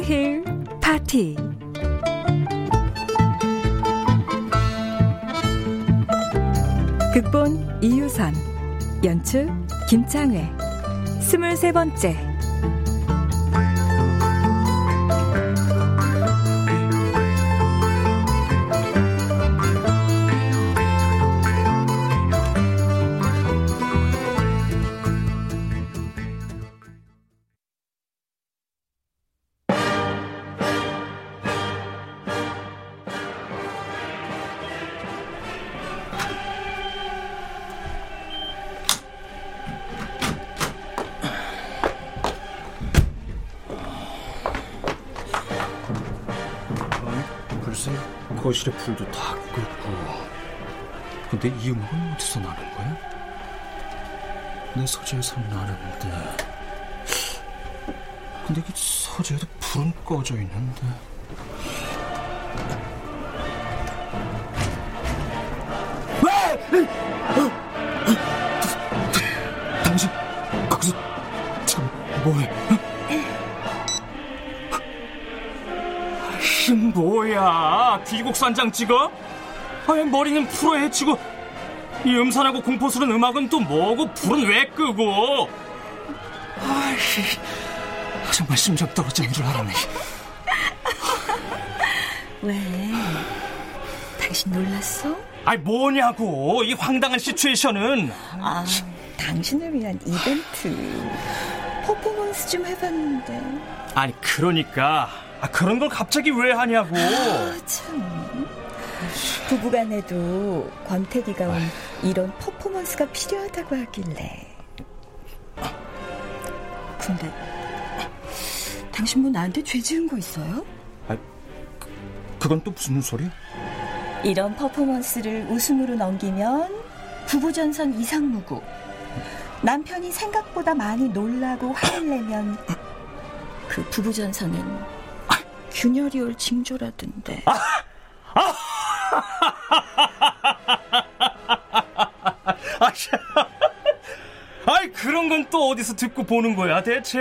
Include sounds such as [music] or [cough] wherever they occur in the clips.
힐 파티. 극본 이유선 연출 김창회. 스물세 번째 거실에 불도 다 끄고. 근데 이 음악은 어디서 나는 거야? 내 서재에서 나는데. 근데 이 서재에도 불은 꺼져 있는데 뭐야 귀국산장 찍어? 아니 머리는 프로 해치고 이 음산하고 공포스러운 음악은 또 뭐고 불은 왜 끄고 아이 정말 심장 떨어지는 줄 알았네 왜? 당신 놀랐어? 아이 뭐냐고 이 황당한 시츄에이션은 아, 당신을 위한 이벤트 퍼포먼스 좀 해봤는데 아니 그러니까 아, 그런 걸 갑자기 왜 하냐고. 아, 참. 부부간에도 권태기가 온 이런 퍼포먼스가 필요하다고 하길래. 근데 당신 뭐 나한테 죄 지은 거 있어요? 그건 또 무슨 소리야? 이런 퍼포먼스를 웃음으로 넘기면 부부전선 이상무구. 남편이 생각보다 많이 놀라고 화를 내면 그 부부전선은 균열이 올 징조라던데. [laughs] 아이 그런 건 또 어디서 듣고 보는 거야 대체?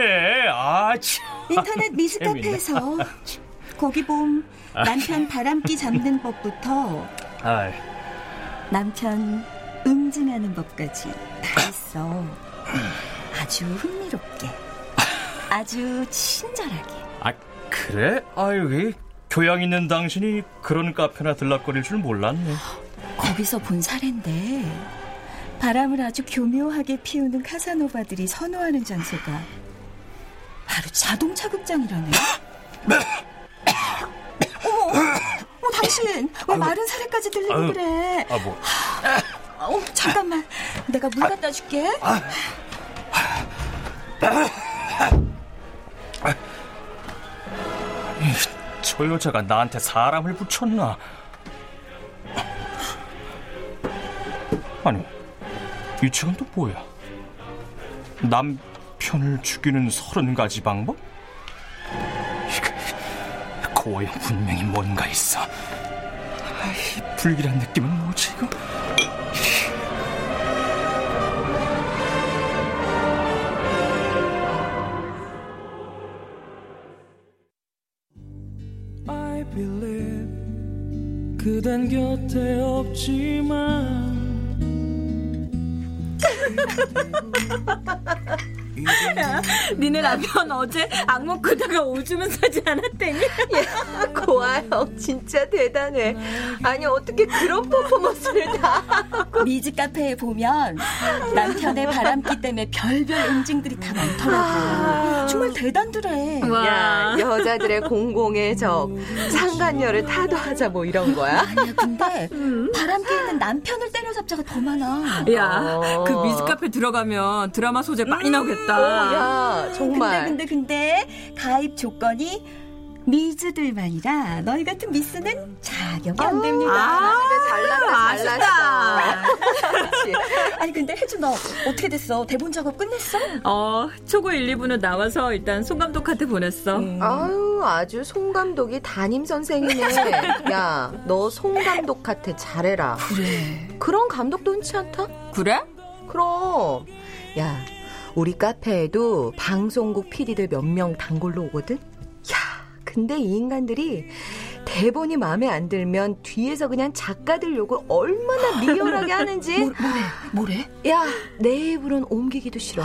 아 참. 인터넷 미스 카페에서 [laughs] 거기 봄 남편 바람기 잡는 법부터 아이, 남편 응징하는 법까지 다 있어. 아주 흥미롭게 아주 친절하게. 아 그래? 아유 이 교양 있는 당신이 그런 카페나 들락거릴 줄 몰랐네 거기서 본 사례인데 바람을 아주 교묘하게 피우는 카사노바들이 선호하는 장소가 바로 자동차 극장이라네. [coughs] 어머, 어, 당신 왜 마른 사례까지 들리고 아유, 그래? 아 뭐. 어, 잠깐만, 내가 물 갖다 줄게. 저 여자가 나한테 사람을 붙였나? 아니, 이 책은 또 뭐야? 남편 남편을 죽이는 서른 가지 방법? 이거 고어에 분명히 뭔가 있어. 아이, 불길한 느낌은 뭐지 이거? 그댄 곁에 없지만 [laughs] 니네 남편 어제 악몽 꾸다가 오줌은 싸지 않았대니? 고아형 진짜 대단해. 아니 어떻게 그런 퍼포먼스를 다 미즈 카페에 보면 남편의 바람기 때문에 별별 응징들이 다 많더라고. 정말 대단들해. 야 여자들의 공공의 적 상간녀를 타도하자 뭐 이런 거야? 아니야 근데 바람기 있는 남편을 때려잡자가 더 많아. 야, 어. 그 미즈카페 들어가면 드라마 소재 많이 나오겠다. 어, 야 정말. 근데 근데 근데 가입 조건이 미즈들만이라 너희 같은 미스는 자격이 안 됩니다. 아, 잘났다, 잘났어. 그렇지. 아니 근데 혜주 너 어떻게 됐어? 대본 작업 끝냈어? 어, 초고 1, 2부는 나와서 일단 송 감독한테 보냈어. 아유, 아주 송 감독이 담임 선생이네. [laughs] 야, 너 송 감독한테 잘해라. 그래. 그런 감독도 흔치 않다? 그래? 그럼. 야, 우리 카페에도 방송국 PD들 몇 명 단골로 오거든? 야, 근데 이 인간들이 대본이 마음에 안 들면 뒤에서 그냥 작가들 욕을 얼마나 리얼하게 [laughs] 하는지. 뭐, 뭐래? 뭐래? 야, 내 입으론 옮기기도 싫어.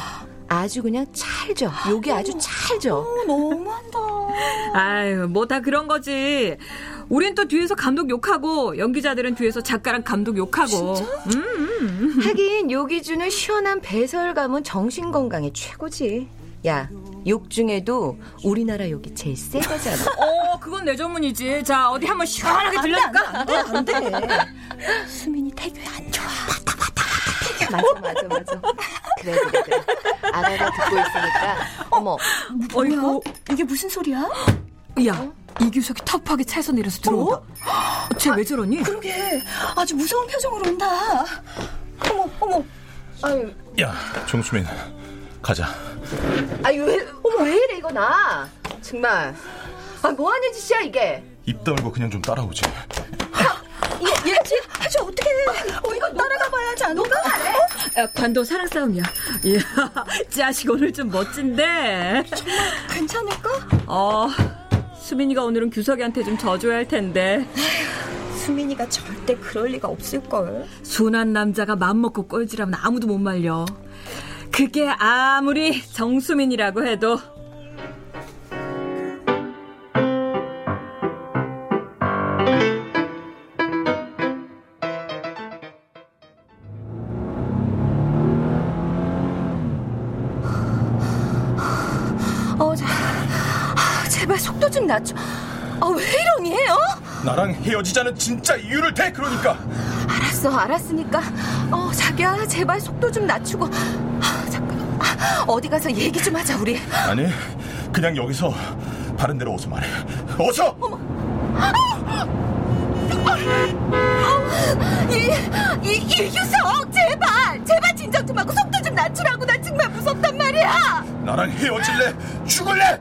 아주 그냥 찰져. 욕이 아주 찰져. 어, 너무한다. [laughs] 아유, 뭐 다 그런 거지. 우린 또 뒤에서 감독 욕하고 연기자들은 뒤에서 작가랑 감독 욕하고. 음, 하긴 욕이 주는 시원한 배설감은 정신 건강에 최고지. 야, 욕 중에도 우리나라 욕이 제일 세 거잖아. 어, 그건 내 전문이지. 자, 어디 한번 시원하게 들려줄까? 안 돼, 안 돼. 수민이 태교에 안 좋아. 맞아, 맞아, 맞아. 그래, 그래, 그래. 아가가 듣고 있으니까. 어머, 어이구, 이게 무슨 소리야? 야, 이규석이 터프하게 차에서 내려서 들어온다. 쟤왜 저러니? 그러게 아주 무서운 표정으로 온다. 어머, 어머. 아유, 야, 정수민, 가자. 아유, 왜, 어머, 왜 이래, 이거 나. 정말. 아, 뭐 하는 짓이야, 이게. 입 다물고 그냥 좀 따라오지. 얘, 얘, 쟤, 아주 어떻게 어, 이거 따라가 봐야지 않을까? 야, 관도 사랑 싸움이야. [laughs] 이야, 자식 오늘 좀 멋진데. 괜찮을까? 어, 수민이가 오늘은 규석이한테 좀 져줘야 할 텐데. 수민이가 절대 그럴 리가 없을걸. 순한 남자가 맘먹고 꼴찌라면 아무도 못 말려. 그게 아무리 정수민이라고 해도. 나랑 헤어지자는 진짜 이유를 대, 그러니까. 알았어, 알았으니까. 어, 자기야, 제발 속도 좀 낮추고. 아, 잠깐. 아, 어디 가서 얘기 좀 하자, 우리. 아니, 그냥 여기서 바른 대로 어서 말해. 어서! 이, 이, 이규석, 제발! 제발 진정 좀 하고 속도 좀 낮추라고. 나 정말 무섭단 말이야. 나랑 헤어질래? 죽을래?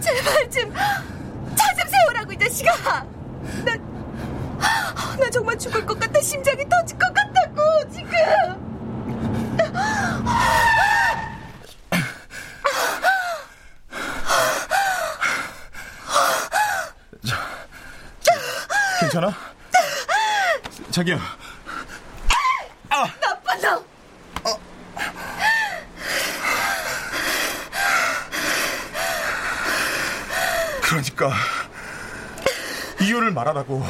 제발 좀, 차좀 세우라고, 이 자식아. 나, [gasps] 나 정말 죽을 것 같아. 심장이 터질 것 같다고, 지금. 괜찮아? 자기야. 나쁜 놈. 그러니까 이유를 말하라고.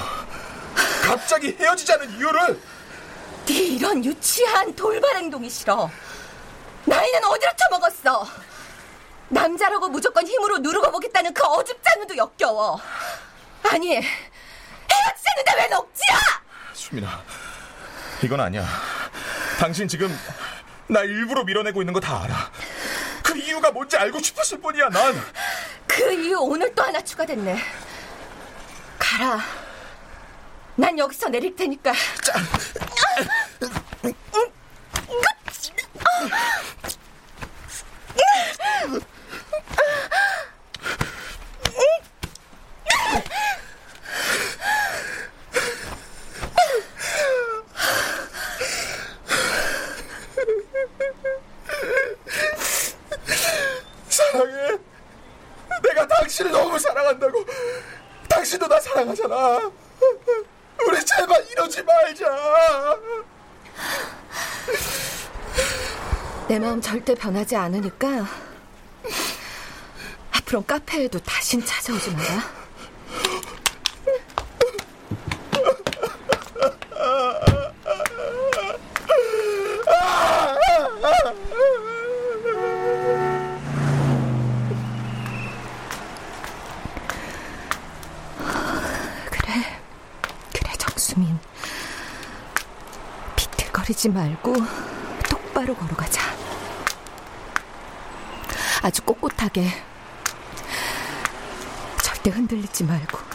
갑자기 헤어지자는 이유를. 네 이런 유치한 돌발 행동이 싫어. 나이는 어디로 처먹었어? 남자라고 무조건 힘으로 누르고 보겠다는 그 어줍잖은도 역겨워. 아니, 헤어지자는데 왜 녹지야? 수민아, 이건 아니야. 당신 지금 나 일부러 밀어내고 있는 거 다 알아. 그 이유가 뭔지 알고 싶었을 뿐이야, 난. 그 이유 오늘 또 하나 추가됐네. 가라. 난 여기서 내릴 테니까. 사랑한다고. 당신도 나 사랑하잖아. 우리 제발 이러지 말자. 내 마음 절대 변하지 않으니까 앞으로 카페에도 다신 찾아오지 마라. 그래, 그래 정수민. 비틀거리지 말고 똑바로 걸어가자. 아주 꼿꼿하게. 절대 흔들리지 말고.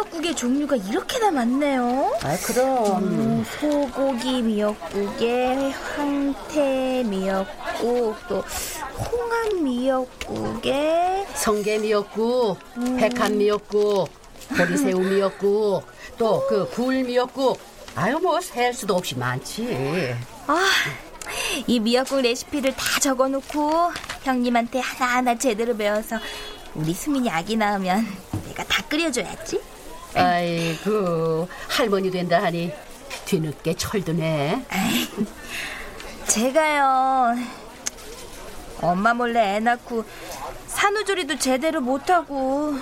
미역국의 종류가 이렇게나 많네요. 아, 그럼. 음, 소고기 미역국에 황태 미역국, 또 홍합 미역국에 성게 미역국, 백한 미역국, 보리새우 미역국, 또 그 굴 미역국. 아유, 뭐, 셀 수도 없이 많지. 아, 이 미역국 레시피를 다 적어놓고 형님한테 하나하나 제대로 배워서 우리 수민이 아기 낳으면 내가 다 끓여줘야지. 아이고, 할머니 된다 하니 뒤늦게 철드네. 제가요 엄마 몰래 애 낳고 산후조리도 제대로 못하고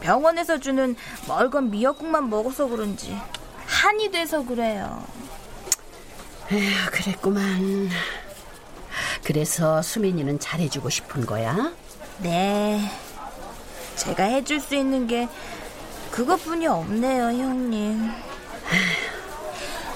병원에서 주는 멀건 미역국만 먹어서 그런지 한이 돼서 그래요. 에휴, 그랬구만. 그래서 수민이는 잘해주고 싶은 거야? 네. 제가 해줄 수 있는 게 그것뿐이 없네요, 형님.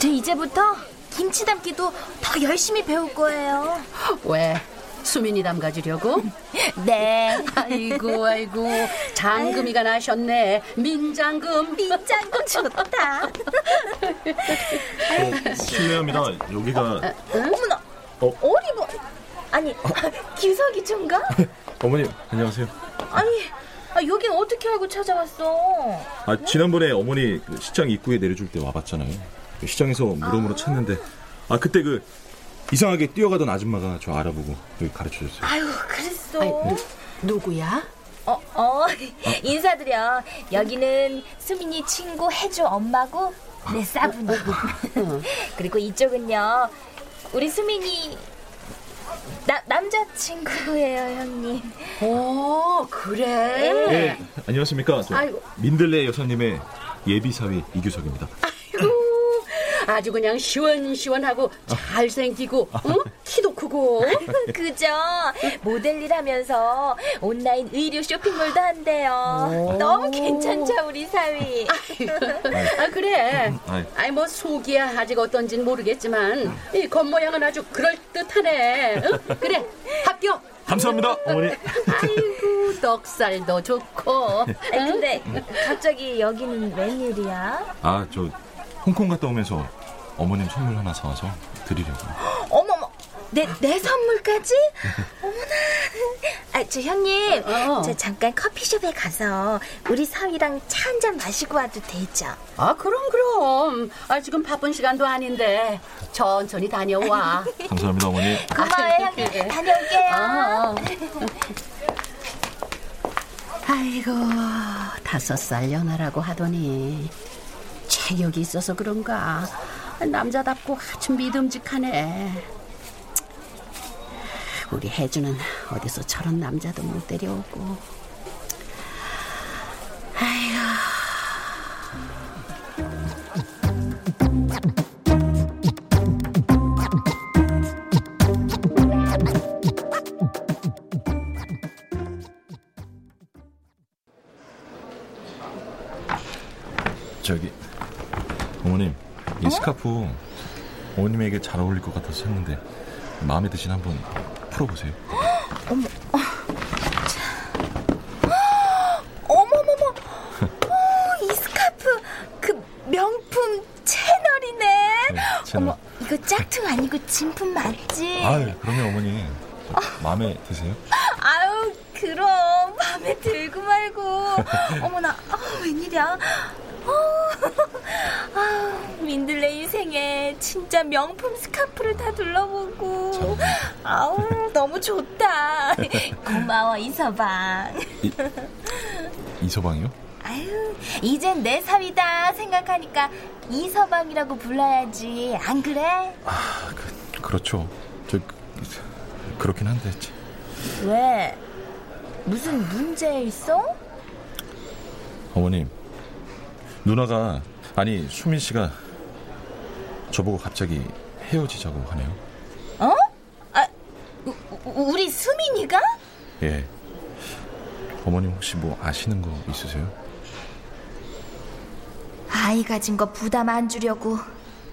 저 이제부터 김치 담기도 더 열심히 배울 거예요. 왜? 수민이 담가주려고? [laughs] 네. 아이고, 아이고. 장금이가 나셨네. 민장금. 민장금 좋다. 어, 실례합니다. 여기가 어머나. 어? 어리 뭐. 아니, 기석이 총가? [laughs] 어머님 안녕하세요. 아니, 아, 여긴 어떻게 알고 찾아왔어? 아 지난번에 어머니 그 시장 입구에 내려줄 때 와봤잖아요. 그 시장에서 물어물어 찾는데 아 그때 그 이상하게 뛰어가던 아줌마가 저 알아보고 여기 가르쳐 줬어요. 아유, 그랬어. 아이, 누, 누구야? 어, 어, [laughs] 인사드려. 여기는 수민이 친구 해주 엄마고 내 싸분이. [laughs] 그리고 이쪽은요, 우리 수민이 나, 남자친구예요, 형님. 오, 그래? 네, 안녕하십니까. 저 아이고. 민들레 여사님의 예비사위 이규석입니다. 아이고, 아주 그냥 시원시원하고 잘생기고, 응? 키도 크고. [laughs] 그죠? 모델 일 하면서 온라인 의류 쇼핑몰도 한대요. 너무 괜찮죠, 우리 사위? 아, 그래. 아이. 뭐, 속이야 아직 어떤진 모르겠지만, 이 겉모양은 아주 그럴듯하네. 응? 그래, 합격. 감사합니다, 어머니. 아이고, 떡살도 좋고. 아니, 근데 갑자기 여기는 웬일이야? 아 저 홍콩 갔다 오면서 어머님 선물 하나 사와서 드리려고. 어머머, 내, 내 선물까지? [laughs] 어머나. 아, 저 형님, 어. 저 잠깐 커피숍에 가서 우리 사위랑 차 한 잔 마시고 와도 되죠? 아, 그럼, 그럼. 아, 지금 바쁜 시간도 아닌데, 천천히 다녀와. [laughs] 감사합니다, 어머니. 고마워요, [laughs] 형님. 다녀올게요. 어. 아이고, 다섯 살 연하라고 하더니, 체력이 있어서 그런가. 남자답고 아주 믿음직하네. 우리 혜주는 어디서 저런 남자도 못 데려오고. 스카프 어머님에게 잘 어울릴 것 같아서 샀는데 마음에 드신 한번 풀어보세요. 어머, 어, 어머머머, 오, 이 스카프 그 명품 채널이네. 네, 채널. 어머, 이거 짝퉁 아니고 진품 맞지? 예, 아유, 그러면 어머니. 마음에 드세요? 아유, 그럼 마음에 들고 말고. 어머나, 아, 웬일이야? 어, 민들레 인생에 진짜 명품 스카프를 다 둘러보고. 아우, 너무 좋다. [laughs] 고마워, 이서방. 이, 이서방이요? 아유, 이젠 내 사위다 생각하니까 이서방이라고 불러야지. 안 그래? 아, 그, 그렇죠. 저 그렇긴 한데. 왜? 무슨 문제 있어? 어머님, 누나가 아니 수민 씨가 저보고 갑자기 헤어지자고 하네요. 어? 아, 우, 우리 수민이가? 예. 어머님 혹시 뭐 아시는 거 있으세요? 아이 가진 거 부담 안 주려고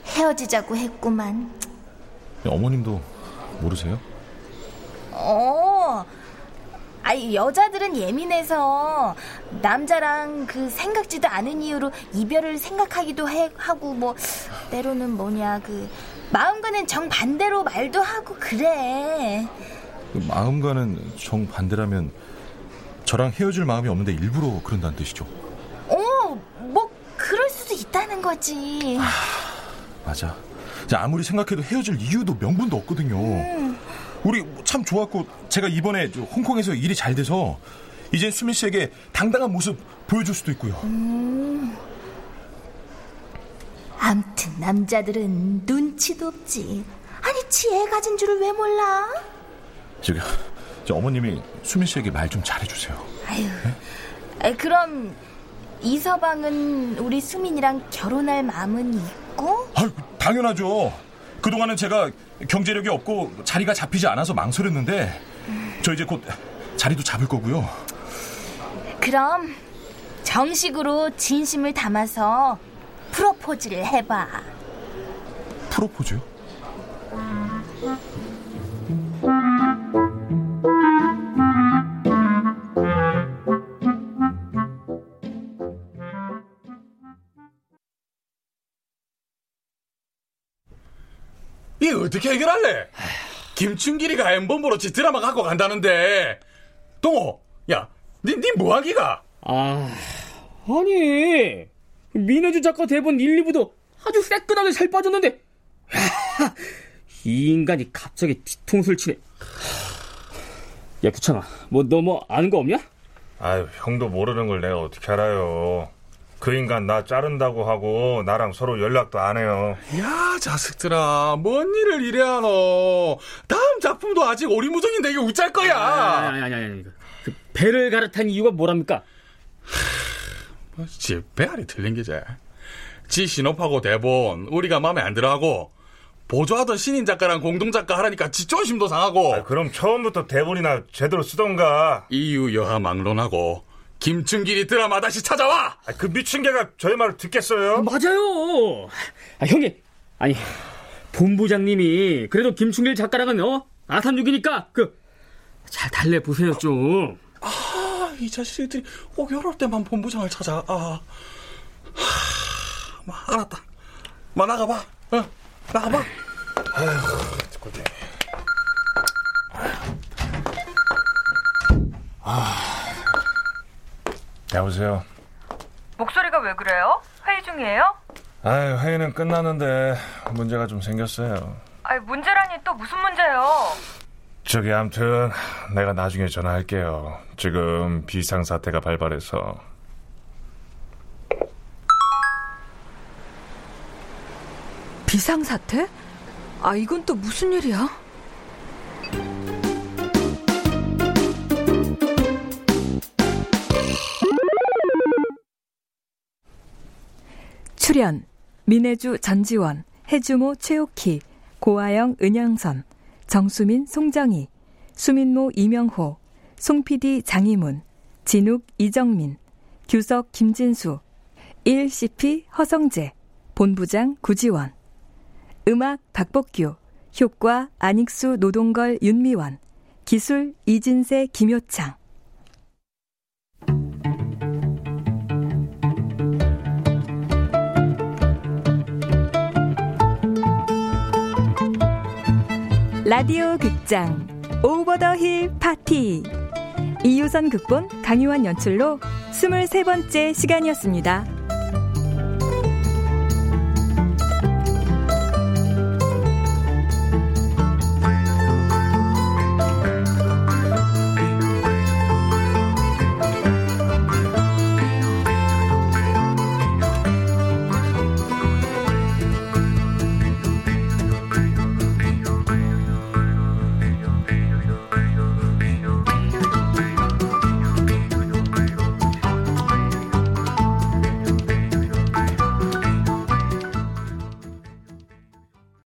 헤어지자고 했구만. 어머님도 모르세요? 어. 아이 여자들은 예민해서 남자랑 그 생각지도 않은 이유로 이별을 생각하기도 해, 하고 뭐 때로는 뭐냐 그 마음과는 정 반대로 말도 하고 그래. 그 마음과는 정 반대라면 저랑 헤어질 마음이 없는데 일부러 그런다는 뜻이죠. 어, 뭐 그럴 수도 있다는 거지. 아, 맞아. 아무리 생각해도 헤어질 이유도 명분도 없거든요. 음. 우리 참 좋았고 제가 이번에 홍콩에서 일이 잘 돼서 이제 수민 씨에게 당당한 모습 보여줄 수도 있고요. 음. 암튼 남자들은 눈치도 없지. 아니 지혜 가진 줄을 왜 몰라? 저기 저 어머님이 수민 씨에게 말 좀 잘해주세요. 아유, 네? 그럼 이 서방은 우리 수민이랑 결혼할 마음은 있고? 아유, 당연하죠. 그동안은 제가 경제력이 없고 자리가 잡히지 않아서 망설였는데 저 이제 곧 자리도 잡을 거고요. 그럼 정식으로 진심을 담아서 프로포즈를 해봐. 프로포즈요? 이 어떻게 해결할래? 김춘길이가 엠범으로 지 드라마 갖고 간다는데 동호 야 니, 니 뭐하기가? 아 아니 민혜주 작가 대본 1, 2부도 아주 새끈하게 살 빠졌는데 [laughs] 이 인간이 갑자기 뒤통수를 치네 야 구창아 뭐너뭐 아는 거 없냐? 아유 형도 모르는 걸 내가 어떻게 알아요 그 인간 나 자른다고 하고 나랑 서로 연락도 안 해요. 야 자식들아 뭔 일을 이래 하노 다음 작품도 아직 오리무정인데 이게 어쩔 거야. 아니 아니 아니, 아니. 그 배를 갈아탄 이유가 뭐랍니까? 지 배알이 틀린 게지. 지 신업하고 대본 우리가 마음에 안 들어하고 보조하던 신인 작가랑 공동 작가 하라니까 지 존심도 상하고. 아, 그럼 처음부터 대본이나 제대로 쓰던가? 이유 여하 막론하고 김춘길이 드라마 다시 찾아와 아, 그 미친 개가 저희 말을 듣겠어요? 맞아요 아, 형님 아니 본부장님이 그래도 김충길 작가랑은 어 아산육이니까 그 잘 달래보세요 좀 아, 이 자식들이 꼭 이럴 때만 본부장을 찾아. 아, 하, 마, 알았다. 마, 나가봐. 어, 나가봐. 아휴, 듣고대. 여보세요. 목소리가 왜 그래요? 회의 중이에요? 아유, 회의는 끝났는데 문제가 좀 생겼어요. 아니, 문제라니 또 무슨 문제요? 저기 아무튼 내가 나중에 전화할게요. 지금 비상 사태가 발발해서. 비상 사태? 아, 이건 또 무슨 일이야? 출연 민혜주 전지원, 해주모 최옥희, 고아영 은영선, 정수민 송정희, 수민모 이명호, 송PD 장희문, 진욱 이정민, 규석 김진수, 1CP 허성재, 본부장 구지원, 음악 박복규, 효과 안익수 노동걸 윤미원, 기술 이진세 김효창. 라디오 극장 오버 더 힐 파티 이유선 극본 강유한 연출로 23번째 시간이었습니다.